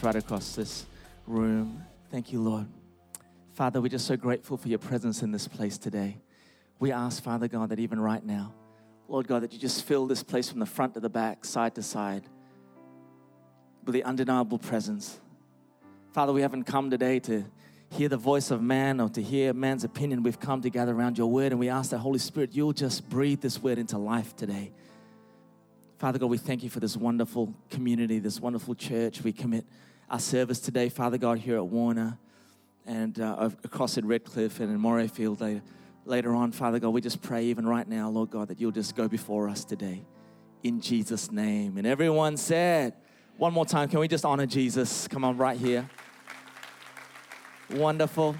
Right across this room. Thank you, Lord. Father, we're just so grateful for your presence in this place today. We ask, Father God, that even right now, Lord God, that you just fill this place from the front to the back, side to side, with the undeniable presence. Father, we haven't come today to hear the voice of man or to hear man's opinion. We've come to gather around your word, and we ask that, Holy Spirit, you'll just breathe this word into life today. Father God, we thank you for this wonderful community, this wonderful church. We commit our service today, Father God, here at Warner and uh, across at Redcliffe and in Morayfield later, later on, Father God. We just pray even right now, Lord God, that you'll just go before us today in Jesus' name. And everyone said, one more time, can we just honor Jesus? Come on, right here. Wonderful.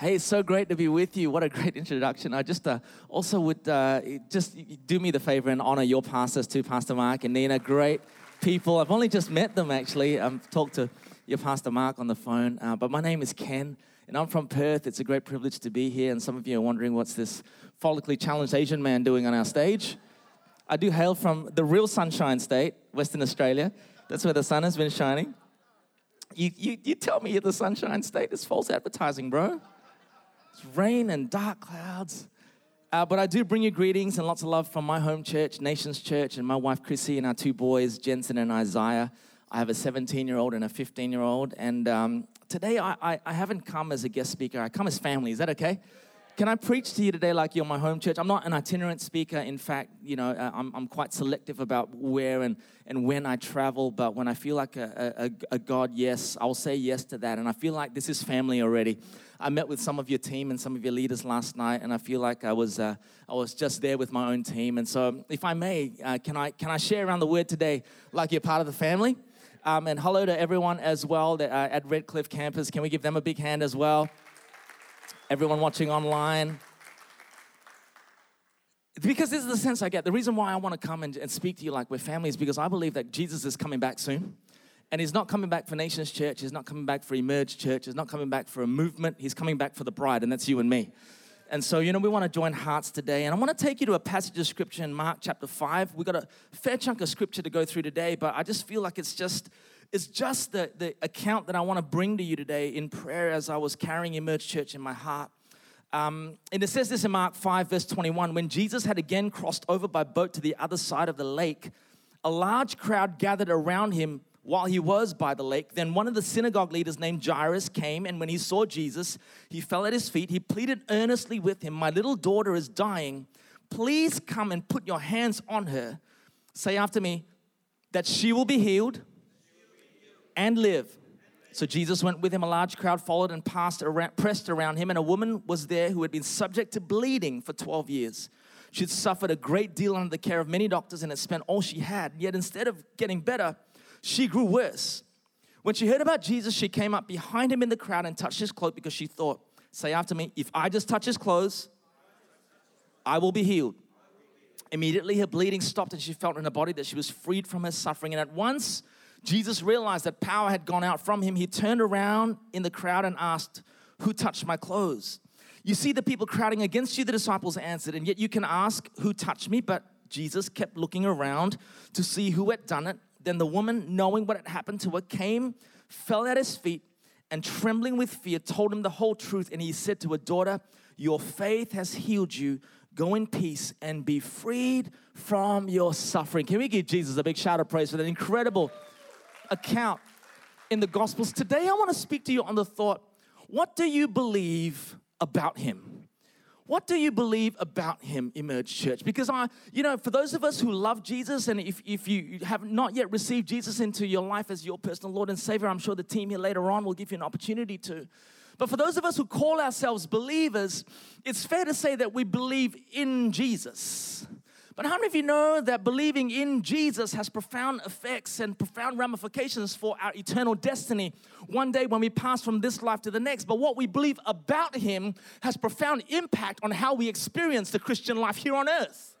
Hey, it's so great to be with you. What a great introduction. I just uh, also would uh, just do me the favor and honor your pastors too, Pastor Mark and Nina. Great people. I've only just met them actually. I've talked to your Pastor Mark on the phone. Uh, but my name is Ken and I'm from Perth. It's a great privilege to be here. And some of you are wondering what's this follically challenged Asian man doing on our stage. I do hail from the real sunshine state, Western Australia. That's where the sun has been shining. You, you, you tell me the sunshine state is false advertising, bro. It's rain and dark clouds. Uh, but I do bring you greetings and lots of love from my home church, Nations Church, and my wife Chrissy and our two boys, Jensen and Isaiah. I have a 17 year old and a 15 year old. And um, today I, I, I, haven't come as a guest speaker, I come as family. Is that okay? Can I preach to you today like you're my home church? I'm not an itinerant speaker. In fact, you know, uh, I'm, I'm quite selective about where and, and when I travel. But when I feel like a, a, a God yes, I'll say yes to that. And I feel like this is family already. I met with some of your team and some of your leaders last night, and I feel like I was uh, I was just there with my own team. And so, if I may, uh, can I can I share around the word today like you're part of the family? Um, and hello to everyone as well that, uh, at Redcliffe campus. Can we give them a big hand as well? Everyone watching online. Because this is the sense I get. The reason why I want to come and, and speak to you like we're family is because I believe that Jesus is coming back soon. And he's not coming back for Nations Church. He's not coming back for Emerge Church. He's not coming back for a movement. He's coming back for the bride, and that's you and me. And so, you know, we want to join hearts today. And I want to take you to a passage of scripture in Mark chapter 5. We've got a fair chunk of scripture to go through today, but I just feel like it's just it's just the, the account that I want to bring to you today in prayer as I was carrying Emerge Church in my heart. Um, and it says this in Mark 5, verse 21 when Jesus had again crossed over by boat to the other side of the lake, a large crowd gathered around him while he was by the lake. Then one of the synagogue leaders named Jairus came, and when he saw Jesus, he fell at his feet. He pleaded earnestly with him, My little daughter is dying. Please come and put your hands on her. Say after me, that she will be healed and live. So Jesus went with him. A large crowd followed and passed around, pressed around him, and a woman was there who had been subject to bleeding for 12 years. She had suffered a great deal under the care of many doctors and had spent all she had. Yet instead of getting better, she grew worse. When she heard about Jesus, she came up behind him in the crowd and touched his cloak because she thought, Say after me, if I just touch his clothes, I will be healed. Immediately, her bleeding stopped and she felt in her body that she was freed from her suffering. And at once, Jesus realized that power had gone out from him. He turned around in the crowd and asked, Who touched my clothes? You see the people crowding against you, the disciples answered, and yet you can ask, Who touched me? But Jesus kept looking around to see who had done it. Then the woman, knowing what had happened to her, came, fell at his feet, and trembling with fear, told him the whole truth. And he said to her, Daughter, your faith has healed you. Go in peace and be freed from your suffering. Can we give Jesus a big shout of praise for that incredible? Account in the Gospels. Today, I want to speak to you on the thought what do you believe about Him? What do you believe about him, Emerge Church? Because I, you know, for those of us who love Jesus, and if, if you have not yet received Jesus into your life as your personal Lord and Savior, I'm sure the team here later on will give you an opportunity to. But for those of us who call ourselves believers, it's fair to say that we believe in Jesus. But how many of you know that believing in Jesus has profound effects and profound ramifications for our eternal destiny one day when we pass from this life to the next? But what we believe about Him has profound impact on how we experience the Christian life here on earth.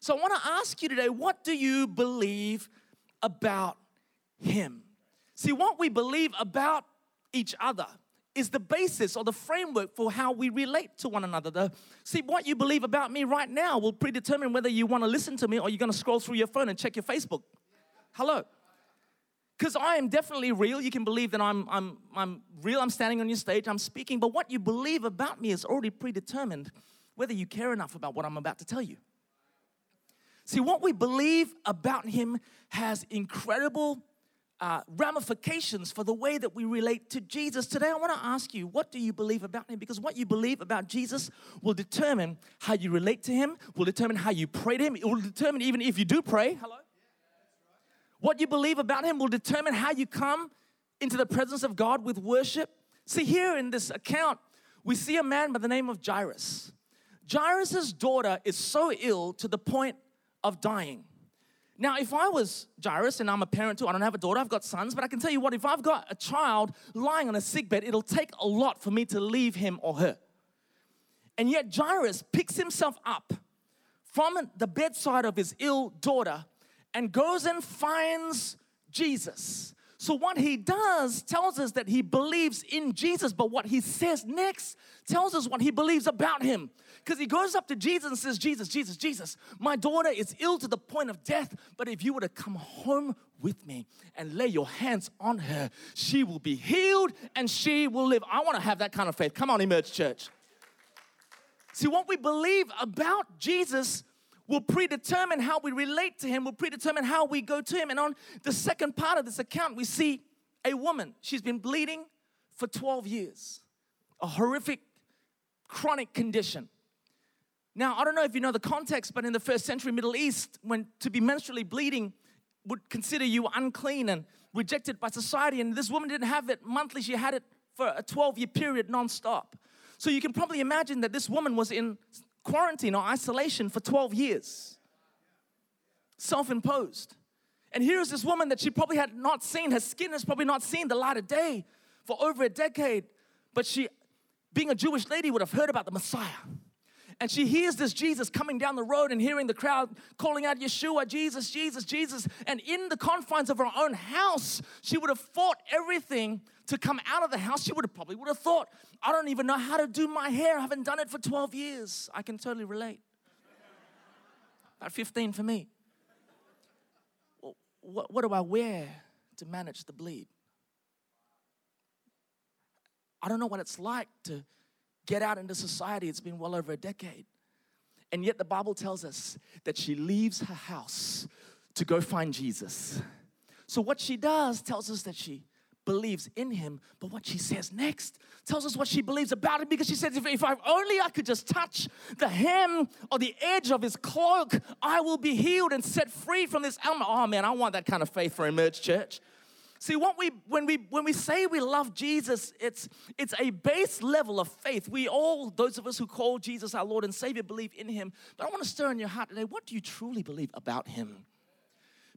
So I want to ask you today what do you believe about Him? See, what we believe about each other is the basis or the framework for how we relate to one another. The, see, what you believe about me right now will predetermine whether you want to listen to me or you're going to scroll through your phone and check your Facebook. Hello. Because I am definitely real. You can believe that I'm, I'm, I'm real. I'm standing on your stage, I'm speaking. But what you believe about me is already predetermined whether you care enough about what I'm about to tell you. See, what we believe about Him has incredible uh, ramifications for the way that we relate to Jesus. Today, I want to ask you, what do you believe about Him? Because what you believe about Jesus will determine how you relate to Him, will determine how you pray to Him, it will determine even if you do pray. Hello? What you believe about Him will determine how you come into the presence of God with worship. See, here in this account, we see a man by the name of Jairus. Jairus' daughter is so ill to the point of dying. Now, if I was Jairus and I'm a parent too, I don't have a daughter, I've got sons, but I can tell you what, if I've got a child lying on a sick bed, it'll take a lot for me to leave him or her. And yet, Jairus picks himself up from the bedside of his ill daughter and goes and finds Jesus. So, what he does tells us that he believes in Jesus, but what he says next tells us what he believes about him. Because he goes up to Jesus and says, Jesus, Jesus, Jesus, my daughter is ill to the point of death, but if you were to come home with me and lay your hands on her, she will be healed and she will live. I want to have that kind of faith. Come on, Emerge Church. See, what we believe about Jesus will predetermine how we relate to him, will predetermine how we go to him. And on the second part of this account, we see a woman. She's been bleeding for 12 years, a horrific, chronic condition. Now, I don't know if you know the context, but in the first century Middle East, when to be menstrually bleeding would consider you unclean and rejected by society, and this woman didn't have it monthly, she had it for a 12 year period non-stop. So you can probably imagine that this woman was in quarantine or isolation for 12 years, self imposed. And here's this woman that she probably had not seen, her skin has probably not seen the light of day for over a decade, but she, being a Jewish lady, would have heard about the Messiah. And she hears this Jesus coming down the road and hearing the crowd calling out, Yeshua, Jesus, Jesus, Jesus. And in the confines of her own house, she would have fought everything to come out of the house. She would have probably would have thought, I don't even know how to do my hair. I haven't done it for 12 years. I can totally relate. About 15 for me. What, what do I wear to manage the bleed? I don't know what it's like to get out into society. It's been well over a decade. And yet the Bible tells us that she leaves her house to go find Jesus. So what she does tells us that she believes in him, but what she says next tells us what she believes about him because she says, if, if I only I could just touch the hem or the edge of his cloak, I will be healed and set free from this ailment. Oh man, I want that kind of faith for Emerge Church. See, what we when we when we say we love Jesus, it's it's a base level of faith. We all, those of us who call Jesus our Lord and Savior, believe in him. But I want to stir in your heart today, what do you truly believe about him?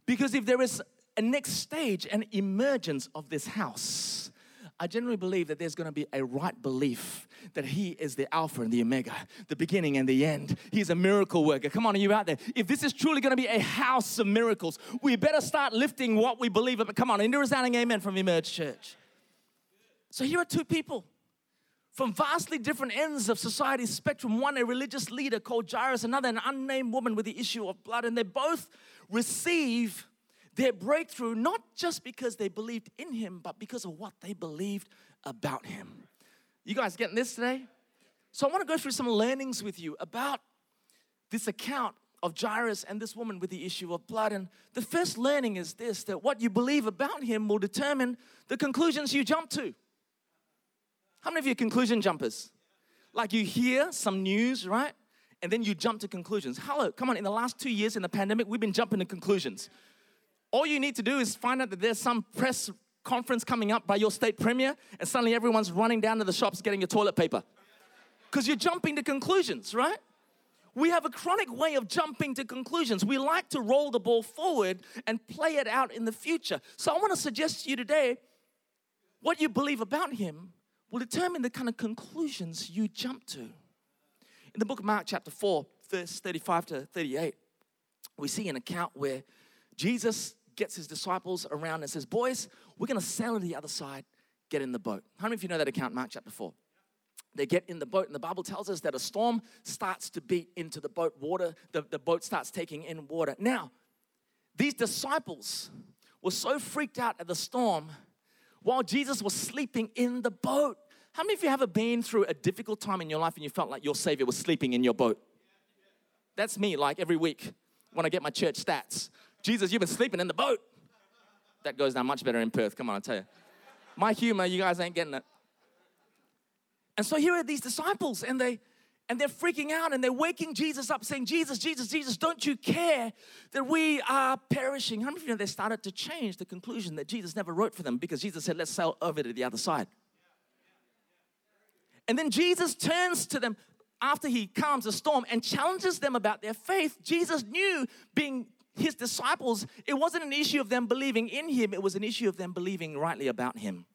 Because if there is a next stage, an emergence of this house, I generally believe that there's going to be a right belief that He is the Alpha and the Omega, the beginning and the end. He's a miracle worker. Come on, are you out there? If this is truly going to be a house of miracles, we better start lifting what we believe. But come on, and resounding amen from Emerge Church. So here are two people from vastly different ends of society's spectrum. One, a religious leader called Jairus, another, an unnamed woman with the issue of blood, and they both receive their breakthrough not just because they believed in him, but because of what they believed about him. You guys getting this today? So I want to go through some learnings with you about this account of Jairus and this woman with the issue of blood. And the first learning is this that what you believe about him will determine the conclusions you jump to. How many of you are conclusion jumpers? Like you hear some news, right? And then you jump to conclusions. Hello, come on, in the last two years in the pandemic, we've been jumping to conclusions. All you need to do is find out that there's some press conference coming up by your state premier, and suddenly everyone's running down to the shops getting your toilet paper. Because you're jumping to conclusions, right? We have a chronic way of jumping to conclusions. We like to roll the ball forward and play it out in the future. So I want to suggest to you today what you believe about him will determine the kind of conclusions you jump to. In the book of Mark, chapter 4, verse 35 to 38, we see an account where Jesus gets his disciples around and says, Boys, we're going to sail to the other side, get in the boat. How many of you know that account, Mark chapter 4? They get in the boat, and the Bible tells us that a storm starts to beat into the boat. Water, the, the boat starts taking in water. Now, these disciples were so freaked out at the storm while Jesus was sleeping in the boat. How many of you have ever been through a difficult time in your life and you felt like your Savior was sleeping in your boat? That's me, like every week when I get my church stats. Jesus, you've been sleeping in the boat. That goes down much better in Perth. Come on, I tell you. My humor, you guys ain't getting it. And so here are these disciples, and they and they're freaking out and they're waking Jesus up, saying, Jesus, Jesus, Jesus, don't you care that we are perishing? How many of you know they started to change the conclusion that Jesus never wrote for them because Jesus said, Let's sail over to the other side. And then Jesus turns to them after he calms the storm and challenges them about their faith. Jesus knew, being his disciples, it wasn't an issue of them believing in him, it was an issue of them believing rightly about him.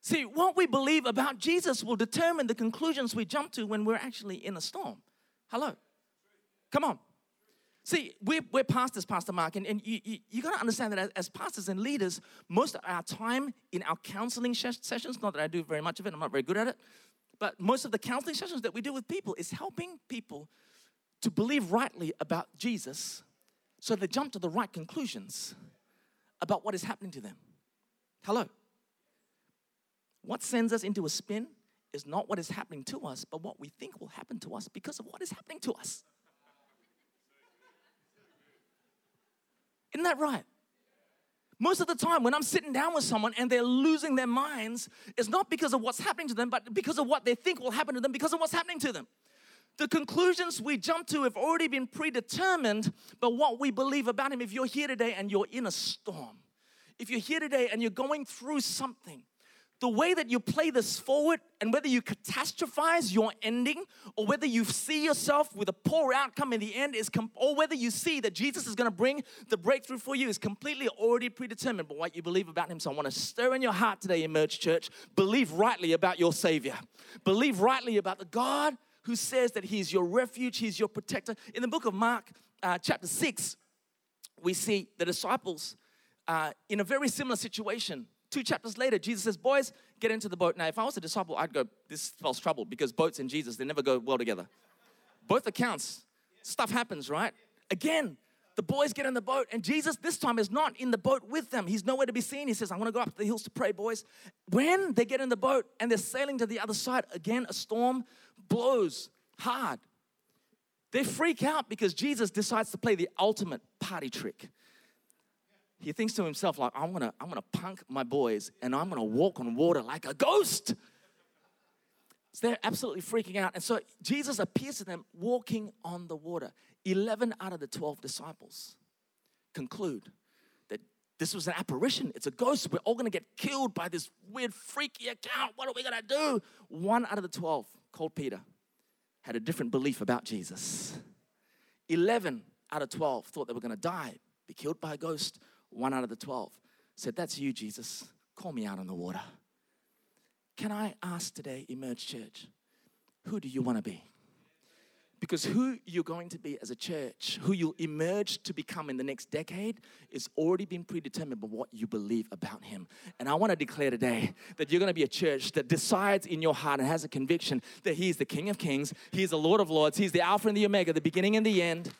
See, what we believe about Jesus will determine the conclusions we jump to when we're actually in a storm. Hello. Come on. See, we're, we're pastors, Pastor Mark, and, and you, you, you got to understand that as, as, pastors and leaders, most of our time in our counseling sessions, not that I do very much of it, I'm not very good at it, but most of the counseling sessions that we do with people is helping people to believe rightly about Jesus so they jump to the right conclusions about what is happening to them. Hello. What sends us into a spin is not what is happening to us, but what we think will happen to us because of what is happening to us. Isn't that right? Most of the time, when I'm sitting down with someone and they're losing their minds, it's not because of what's happening to them, but because of what they think will happen to them because of what's happening to them. The conclusions we jump to have already been predetermined by what we believe about Him. If you're here today and you're in a storm, if you're here today and you're going through something, the way that you play this forward and whether you catastrophize your ending or whether you see yourself with a poor outcome in the end is com- or whether you see that Jesus is going to bring the breakthrough for you is completely already predetermined by what you believe about him. So I want to stir in your heart today, Emerge Church. Believe rightly about your Savior. Believe rightly about the God who says that He's your refuge, He's your protector. In the book of Mark, uh, chapter 6, we see the disciples uh, in a very similar situation Two chapters later, Jesus says, Boys, get into the boat. Now, if I was a disciple, I'd go, This spells trouble because boats and Jesus, they never go well together. Both accounts, stuff happens, right? Again, the boys get in the boat, and Jesus this time is not in the boat with them. He's nowhere to be seen. He says, I want to go up to the hills to pray, boys. When they get in the boat and they're sailing to the other side, again, a storm blows hard. They freak out because Jesus decides to play the ultimate party trick he thinks to himself like i'm gonna i'm gonna punk my boys and i'm gonna walk on water like a ghost so they're absolutely freaking out and so jesus appears to them walking on the water 11 out of the 12 disciples conclude that this was an apparition it's a ghost we're all gonna get killed by this weird freaky account what are we gonna do one out of the 12 called peter had a different belief about jesus 11 out of 12 thought they were gonna die be killed by a ghost one out of the 12, said, That's you, Jesus. Call me out on the water. Can I ask today, Emerge Church, who do you want to be? Because who you're going to be as a church, who you'll emerge to become in the next decade, is already been predetermined by what you believe about Him. And I want to declare today that you're going to be a church that decides in your heart and has a conviction that He is the King of Kings, He's the Lord of Lords, He's the Alpha and the Omega, the beginning and the end.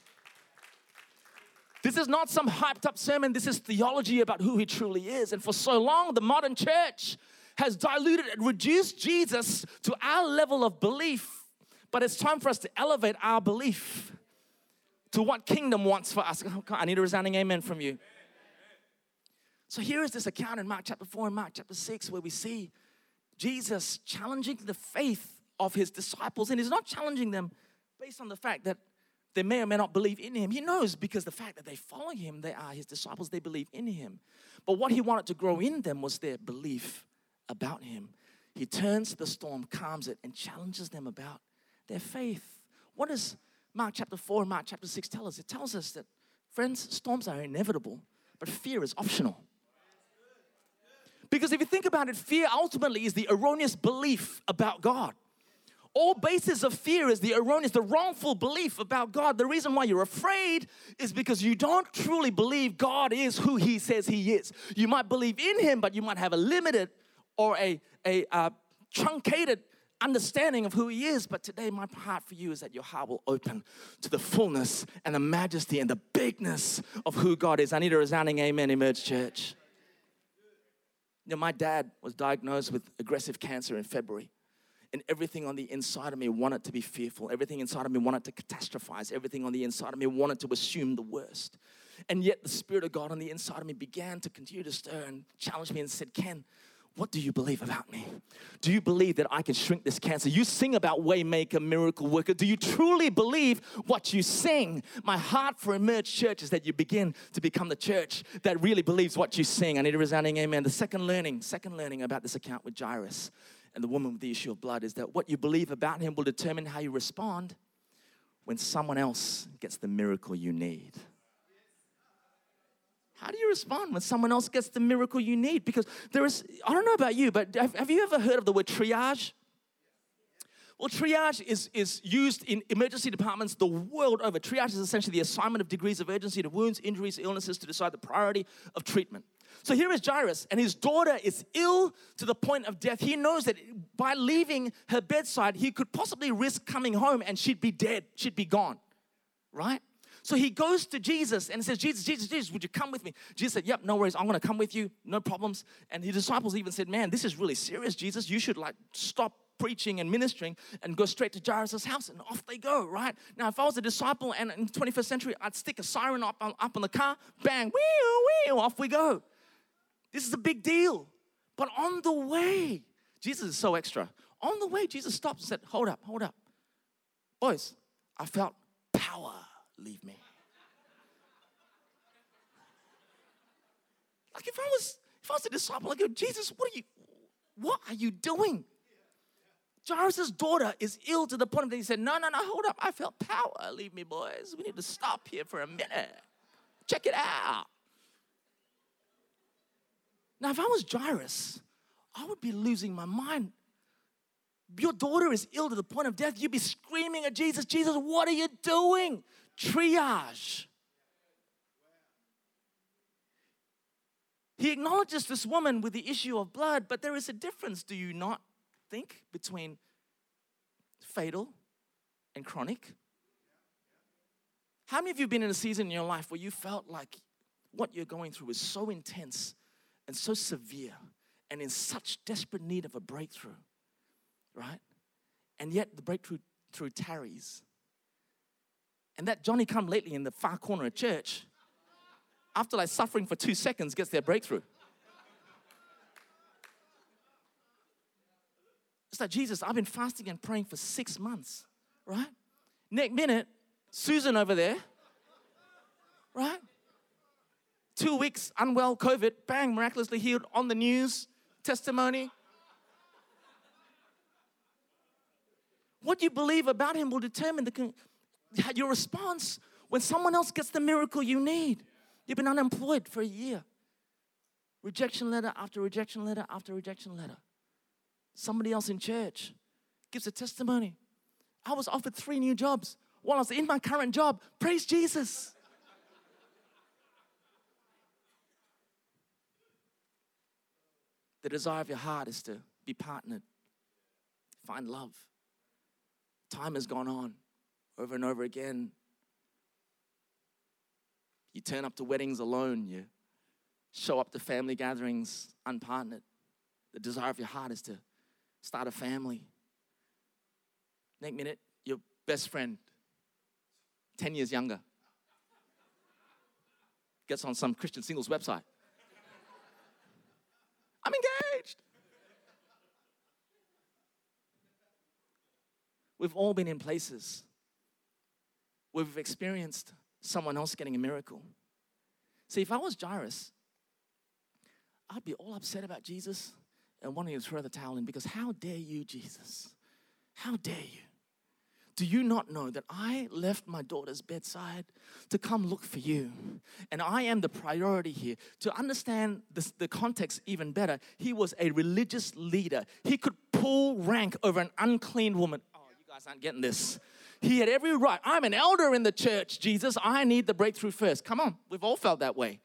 This is not some hyped up sermon. This is theology about who he truly is. And for so long, the modern church has diluted and reduced Jesus to our level of belief. But it's time for us to elevate our belief to what kingdom wants for us. Oh, I need a resounding amen from you. So here is this account in Mark chapter 4 and Mark chapter 6 where we see Jesus challenging the faith of his disciples. And he's not challenging them based on the fact that they may or may not believe in him. He knows because the fact that they follow him, they are his disciples, they believe in him. But what he wanted to grow in them was their belief about him. He turns the storm, calms it, and challenges them about their faith. What does Mark chapter 4 and Mark chapter 6 tell us? It tells us that, friends, storms are inevitable, but fear is optional. Because if you think about it, fear ultimately is the erroneous belief about God all basis of fear is the erroneous, the wrongful belief about God. The reason why you're afraid is because you don't truly believe God is who He says He is. You might believe in Him, but you might have a limited or a, a uh, truncated understanding of who He is. But today, my heart for you is that your heart will open to the fullness and the majesty and the bigness of who God is. I need a resounding amen, Emerge Church. You know, my dad was diagnosed with aggressive cancer in February. And everything on the inside of me wanted to be fearful. Everything inside of me wanted to catastrophize. Everything on the inside of me wanted to assume the worst. And yet, the Spirit of God on the inside of me began to continue to stir and challenge me and said, Ken, what do you believe about me? Do you believe that I can shrink this cancer? You sing about waymaker, miracle worker. Do you truly believe what you sing? My heart for Emerge Church is that you begin to become the church that really believes what you sing. I need a resounding amen. The second learning, second learning about this account with Jairus and the woman with the issue of blood is that what you believe about him will determine how you respond when someone else gets the miracle you need. How do you respond when someone else gets the miracle you need? Because there is, I don't know about you, but have, have you ever heard of the word triage? Well, triage is, is used in emergency departments the world over. Triage is essentially the assignment of degrees of urgency to wounds, injuries, illnesses to decide the priority of treatment. So here is Jairus, and his daughter is ill to the point of death. He knows that by leaving her bedside, he could possibly risk coming home and she'd be dead, she'd be gone, right? So he goes to Jesus and says, Jesus, Jesus, Jesus, would you come with me? Jesus said, Yep, no worries, I'm gonna come with you, no problems. And his disciples even said, Man, this is really serious, Jesus. You should like stop preaching and ministering and go straight to Jairus' house and off they go, right? Now, if I was a disciple and in the 21st century, I'd stick a siren up, up on the car, bang, wee, wee, off we go. This is a big deal. But on the way, Jesus is so extra. On the way, Jesus stops and said, Hold up, hold up. Boys, I felt power leave me. Like if I was if I was a disciple, like, Jesus, what are you what are you doing? Jairus' daughter is ill to the point that he said, No, no, no, hold up. I felt power. Leave me, boys. We need to stop here for a minute. Check it out. Now, if I was Jairus, I would be losing my mind. Your daughter is ill to the point of death. You'd be screaming at Jesus, Jesus, what are you doing? Triage. He acknowledges this woman with the issue of blood, but there is a difference, do you not think, between fatal and chronic? How many of you have been in a season in your life where you felt like what you're going through is so intense and so severe and in such desperate need of a breakthrough, right? And yet the breakthrough through tarries and that Johnny come lately in the far corner of church, after like suffering for two seconds, gets their breakthrough. It's like, Jesus, I've been fasting and praying for six months, right? Next minute, Susan over there, right? Two weeks unwell, COVID, bang, miraculously healed on the news, testimony. What you believe about him will determine the your response when someone else gets the miracle you need. You've been unemployed for a year. Rejection letter after rejection letter after rejection letter. Somebody else in church gives a testimony. I was offered three new jobs while I was in my current job. Praise Jesus. the desire of your heart is to be partnered, find love. Time has gone on over and over again. You turn up to weddings alone, you show up to family gatherings unpartnered. The desire of your heart is to start a family. Next minute, your best friend, 10 years younger, gets on some Christian singles website. I'm engaged. We've all been in places we've experienced someone else getting a miracle. See, if I was Jairus, I'd be all upset about Jesus and wanting to throw the towel in because how dare you, Jesus? How dare you? Do you not know that I left my daughter's bedside to come look for you? And I am the priority here. To understand this, the context even better, he was a religious leader. He could pull rank over an unclean woman. Oh, you guys aren't getting this. He had every right. I'm an elder in the church, Jesus. I need the breakthrough first. Come on, we've all felt that way.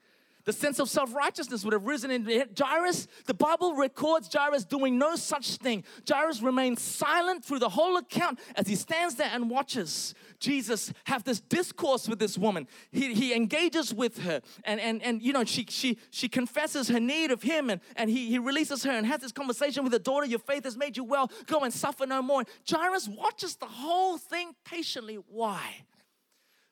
The sense of self righteousness would have risen in Jairus. The Bible records Jairus doing no such thing. Jairus remains silent through the whole account as he stands there and watches Jesus have this discourse with this woman. He, he engages with her and, and, and you know, she, she, she confesses her need of him and, and he, he releases her and has this conversation with her daughter. Your faith has made you well. Go and suffer no more. Jairus watches the whole thing patiently. Why?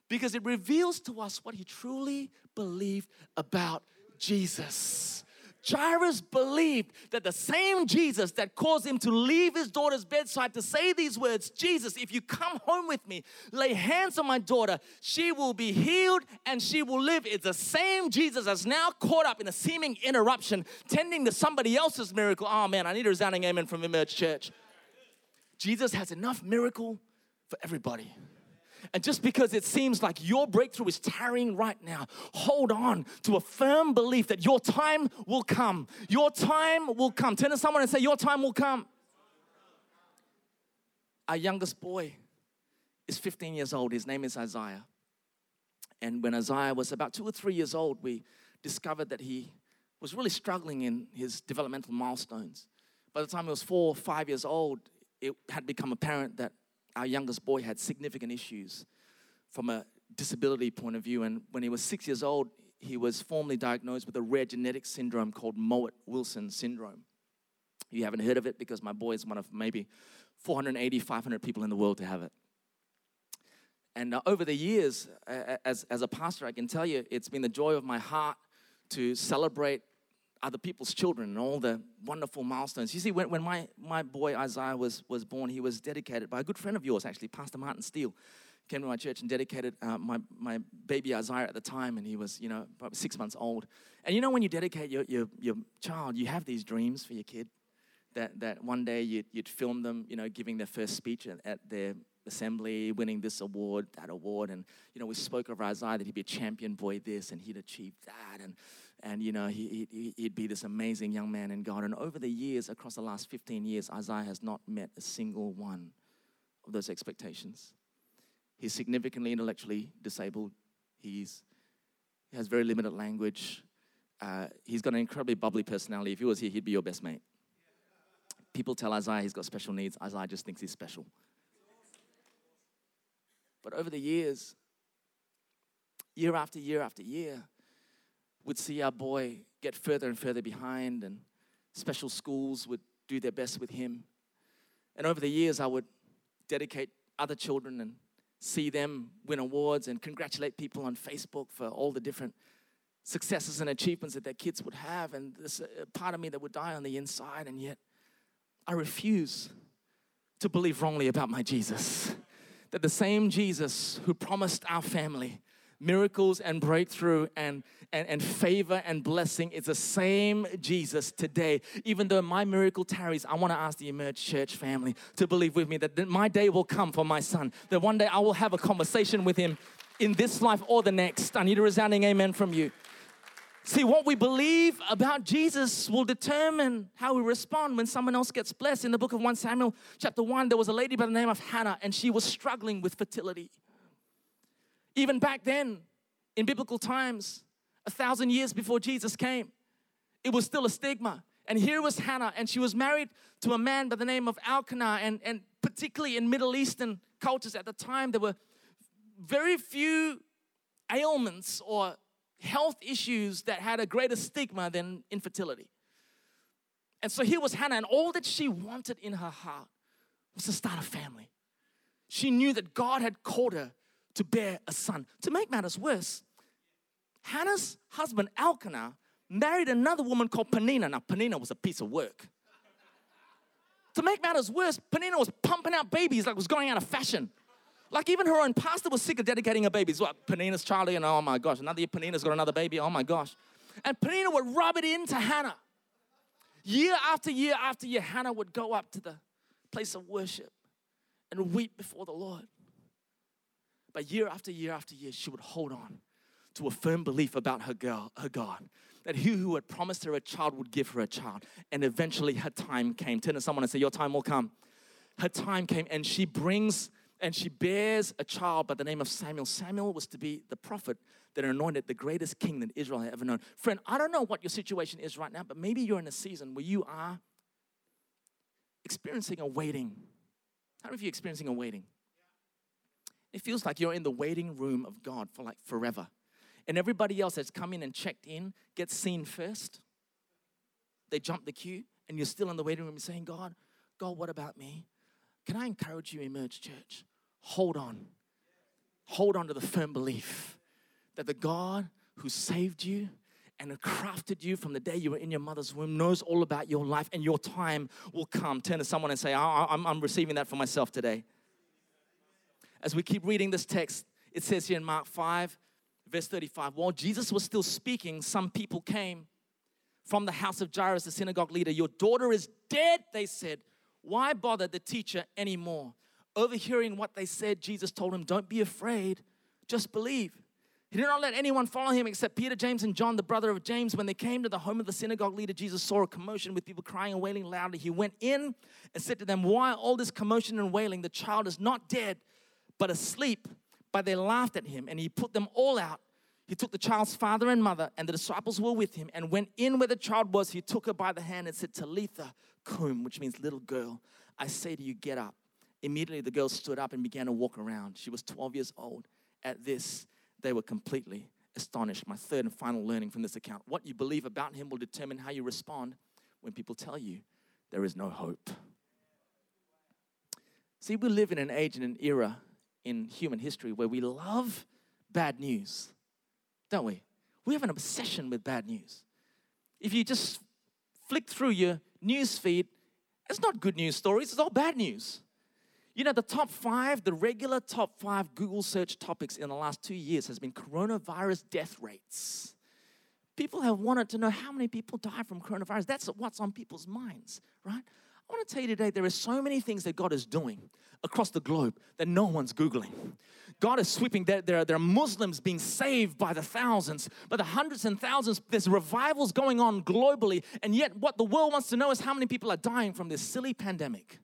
Because it reveals to us what he truly believed about Jesus. Jairus believed that the same Jesus that caused him to leave his daughter's bedside to say these words Jesus, if you come home with me, lay hands on my daughter, she will be healed and she will live. It's the same Jesus that's now caught up in a seeming interruption, tending to somebody else's miracle. Oh man, I need a resounding amen from Emerge Church. Jesus has enough miracle for everybody. And just because it seems like your breakthrough is tarrying right now, hold on to a firm belief that your time will come. Your time will come. Turn to someone and say, Your time will come. Our youngest boy is 15 years old. His name is Isaiah. And when Isaiah was about two or three years old, we discovered that he was really struggling in his developmental milestones. By the time he was four or five years old, it had become apparent that our youngest boy had significant issues from a disability point of view. And when he was six years old, he was formally diagnosed with a rare genetic syndrome called Mowat Wilson syndrome. You haven't heard of it because my boy is one of maybe 480, 500 people in the world to have it. And uh, over the years, as, as a pastor, I can tell you it's been the joy of my heart to celebrate other people's children and all the wonderful milestones. You see, when, when my, my boy Isaiah was, was born, he was dedicated by a good friend of yours, actually, Pastor Martin Steele. Came to my church and dedicated uh, my, my baby Isaiah at the time, and he was, you know, probably six months old. And you know, when you dedicate your, your, your child, you have these dreams for your kid that, that one day you'd, you'd film them, you know, giving their first speech at, at their assembly, winning this award, that award. And, you know, we spoke of Isaiah that he'd be a champion boy this and he'd achieve that. And, and you know he, he, he'd be this amazing young man in god. And over the years across the last 15 years isaiah has not met a single one of those expectations. He's significantly intellectually disabled. He's he has very limited language. Uh, he's got an incredibly bubbly personality. If he was here he'd be your best mate. People tell isaiah he's got special needs. Isaiah just thinks he's special but over the years year after year after year would see our boy get further and further behind, and special schools would do their best with him. And over the years, I would dedicate other children and see them win awards and congratulate people on Facebook for all the different successes and achievements that their kids would have. And a part of me that would die on the inside, and yet I refuse to believe wrongly about my Jesus. That the same Jesus who promised our family miracles and breakthrough and, and, and favor and blessing. is the same Jesus today. Even though my miracle tarries, I want to ask the Emerge Church family to believe with me that my day will come for my son, that one day I will have a conversation with him in this life or the next. I need a resounding amen from you. See, what we believe about Jesus will determine how we respond when someone else gets blessed. In the book of 1 Samuel, chapter 1, there was a lady by the name of Hannah, and she was struggling with fertility. Even back then, in biblical times, a thousand years before Jesus came, it was still a stigma. And here was Hannah, and she was married to a man by the name of Elkanah. And, and particularly in Middle Eastern cultures at the time, there were very few ailments or health issues that had a greater stigma than infertility. And so here was Hannah, and all that she wanted in her heart was to start a family. She knew that God had called her to bear a son. To make matters worse, Hannah's husband Elkanah married another woman called Penina. Now, Penina was a piece of work. to make matters worse, Penina was pumping out babies like was going out of fashion. Like even her own pastor was sick of dedicating her babies. What, Penina's Charlie, and oh my gosh, another Penina's got another baby, oh my gosh. And Penina would rub it into Hannah. Year after year after year, Hannah would go up to the place of worship and weep before the Lord. But year after year after year, she would hold on to a firm belief about her, girl, her God. That he who had promised her a child would give her a child. And eventually her time came. Turn to someone and say, Your time will come. Her time came, and she brings and she bears a child by the name of Samuel. Samuel was to be the prophet that anointed the greatest king that Israel had ever known. Friend, I don't know what your situation is right now, but maybe you're in a season where you are experiencing a waiting. How many of you are experiencing a waiting? It feels like you're in the waiting room of God for like forever. And everybody else that's come in and checked in gets seen first. They jump the queue, and you're still in the waiting room saying, God, God, what about me? Can I encourage you, Emerge Church? Hold on. Hold on to the firm belief that the God who saved you and crafted you from the day you were in your mother's womb knows all about your life and your time will come. Turn to someone and say, I'm, I'm receiving that for myself today. As we keep reading this text, it says here in Mark 5, verse 35 while Jesus was still speaking, some people came from the house of Jairus, the synagogue leader. Your daughter is dead, they said. Why bother the teacher anymore? Overhearing what they said, Jesus told him, Don't be afraid, just believe. He did not let anyone follow him except Peter, James, and John, the brother of James. When they came to the home of the synagogue leader, Jesus saw a commotion with people crying and wailing loudly. He went in and said to them, Why all this commotion and wailing? The child is not dead, but asleep. But they laughed at him, and he put them all out. He took the child's father and mother, and the disciples were with him, and went in where the child was. He took her by the hand and said, Talitha cum, which means little girl, I say to you, get up. Immediately the girl stood up and began to walk around. She was 12 years old. At this, they were completely astonished. My third and final learning from this account what you believe about him will determine how you respond when people tell you there is no hope. See, we live in an age and an era in human history where we love bad news, don't we? We have an obsession with bad news. If you just flick through your news feed, it's not good news stories, it's all bad news. You know, the top five, the regular top five Google search topics in the last two years has been coronavirus death rates. People have wanted to know how many people die from coronavirus. That's what's on people's minds, right? I want to tell you today there are so many things that God is doing across the globe that no one's Googling. God is sweeping. There, there, there are Muslims being saved by the thousands, by the hundreds and thousands. There's revivals going on globally. And yet, what the world wants to know is how many people are dying from this silly pandemic.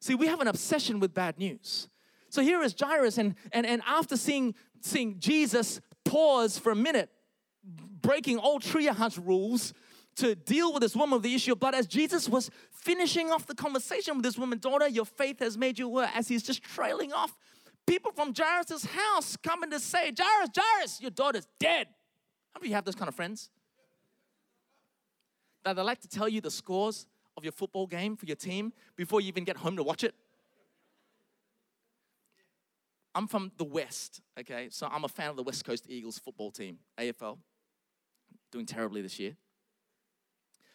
See, we have an obsession with bad news. So here is Jairus, and, and, and after seeing, seeing Jesus pause for a minute, breaking all triage rules to deal with this woman with the issue of blood, as Jesus was finishing off the conversation with this woman, daughter, your faith has made you well, as he's just trailing off, people from Jairus' house coming to say, Jairus, Jairus, your daughter's dead. How many you have those kind of friends? That they like to tell you the scores of your football game for your team before you even get home to watch it? I'm from the West, okay? So I'm a fan of the West Coast Eagles football team, AFL. Doing terribly this year.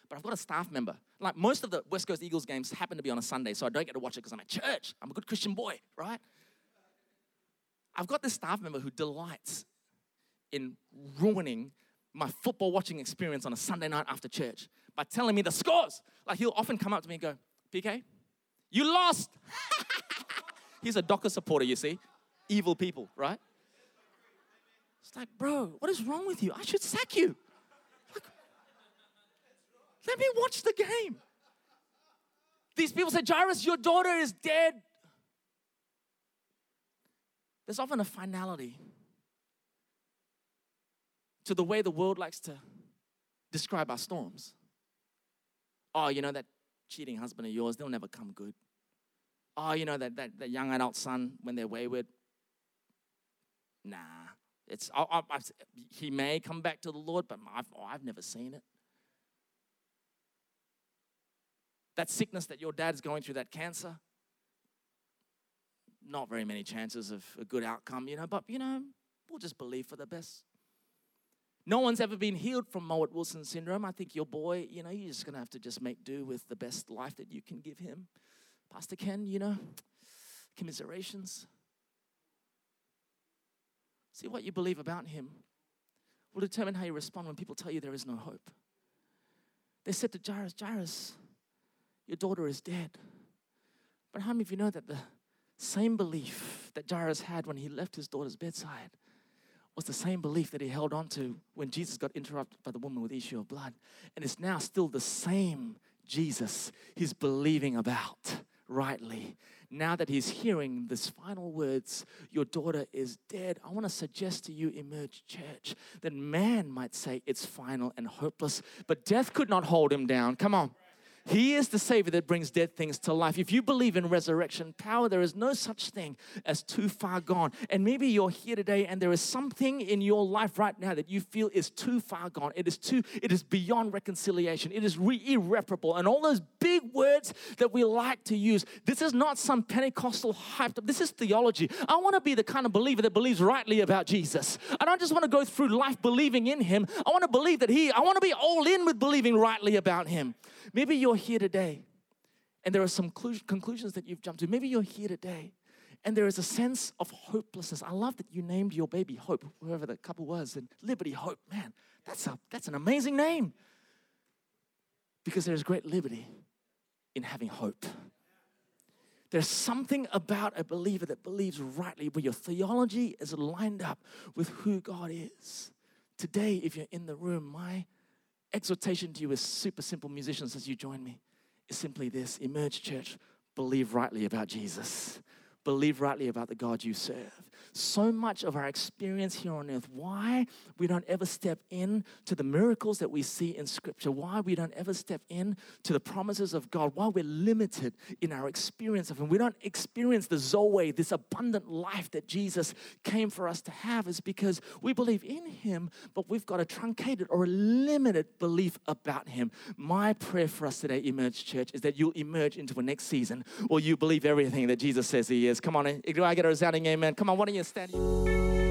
But I've got a staff member. Like most of the West Coast Eagles games happen to be on a Sunday, so I don't get to watch it because I'm at church. I'm a good Christian boy, right? I've got this staff member who delights in ruining my football watching experience on a Sunday night after church by telling me the scores. Like he'll often come up to me and go, PK, you lost. He's a Docker supporter, you see. Evil people, right? It's like, bro, what is wrong with you? I should sack you. Let me watch the game. These people say, Jairus, your daughter is dead. There's often a finality to the way the world likes to describe our storms. Oh, you know, that cheating husband of yours, they'll never come good. Oh, you know, that, that, that young adult son, when they're wayward, nah. It's, I, I, I, he may come back to the Lord, but I've, oh, I've never seen it. That sickness that your dad's going through, that cancer, not very many chances of a good outcome, you know, but, you know, we'll just believe for the best. No one's ever been healed from Mowat Wilson syndrome. I think your boy, you know, you're just to have to just make do with the best life that you can give him. Pastor Ken, you know, commiserations. See what you believe about him will determine how you respond when people tell you there is no hope. They said to Jairus, Jairus, your daughter is dead. But how many of you know that the same belief that Jairus had when he left his daughter's bedside was the same belief that he held on to when Jesus got interrupted by the woman with the issue of blood. And it's now still the same Jesus he's believing about rightly now that he's hearing this final words, Your daughter is dead, I want to suggest to you, Emerge Church, that man might say it's final and hopeless, but death could not hold him down. Come on. He is the Savior that brings dead things to life. If you believe in resurrection power, there is no such thing as too far gone. And maybe you're here today and there is something in your life right now that you feel is too far gone. It is too, it is beyond reconciliation. It is re- irreparable. And all those big words that we like to use. This is not some Pentecostal hyped up. This is theology. I want to be the kind of believer that believes rightly about Jesus. I don't just want to go through life believing in Him. I want to believe that He, I want to be all in with believing rightly about Him. Maybe you're here today and there are some conclusions that you've jumped to. Maybe you're here today and there is a sense of hopelessness. I love that you named your baby Hope, whoever the couple was, and Liberty Hope. Man, that's, a, that's an amazing name because there's great liberty in having hope. There's something about a believer that believes rightly, where your theology is lined up with who God is. Today, if you're in the room, my exhortation to you as super simple musicians as you join me is simply this. Emerge Church, believe rightly about Jesus. Believe rightly about the God you serve. So much of our experience here on earth, why we don't ever step in to the miracles that we see in Scripture, why we don't ever step in to the promises of God, why we're limited in our experience of Him. We don't experience the Zoe, this abundant life that Jesus came for us to have, is because we believe in Him, but we've got a truncated or a limited belief about Him. My prayer for us today, Emerge Church, is that you'll emerge into a next season or you believe everything that Jesus says He is. Come on, do I get a resounding amen? Come on, why don't you stand?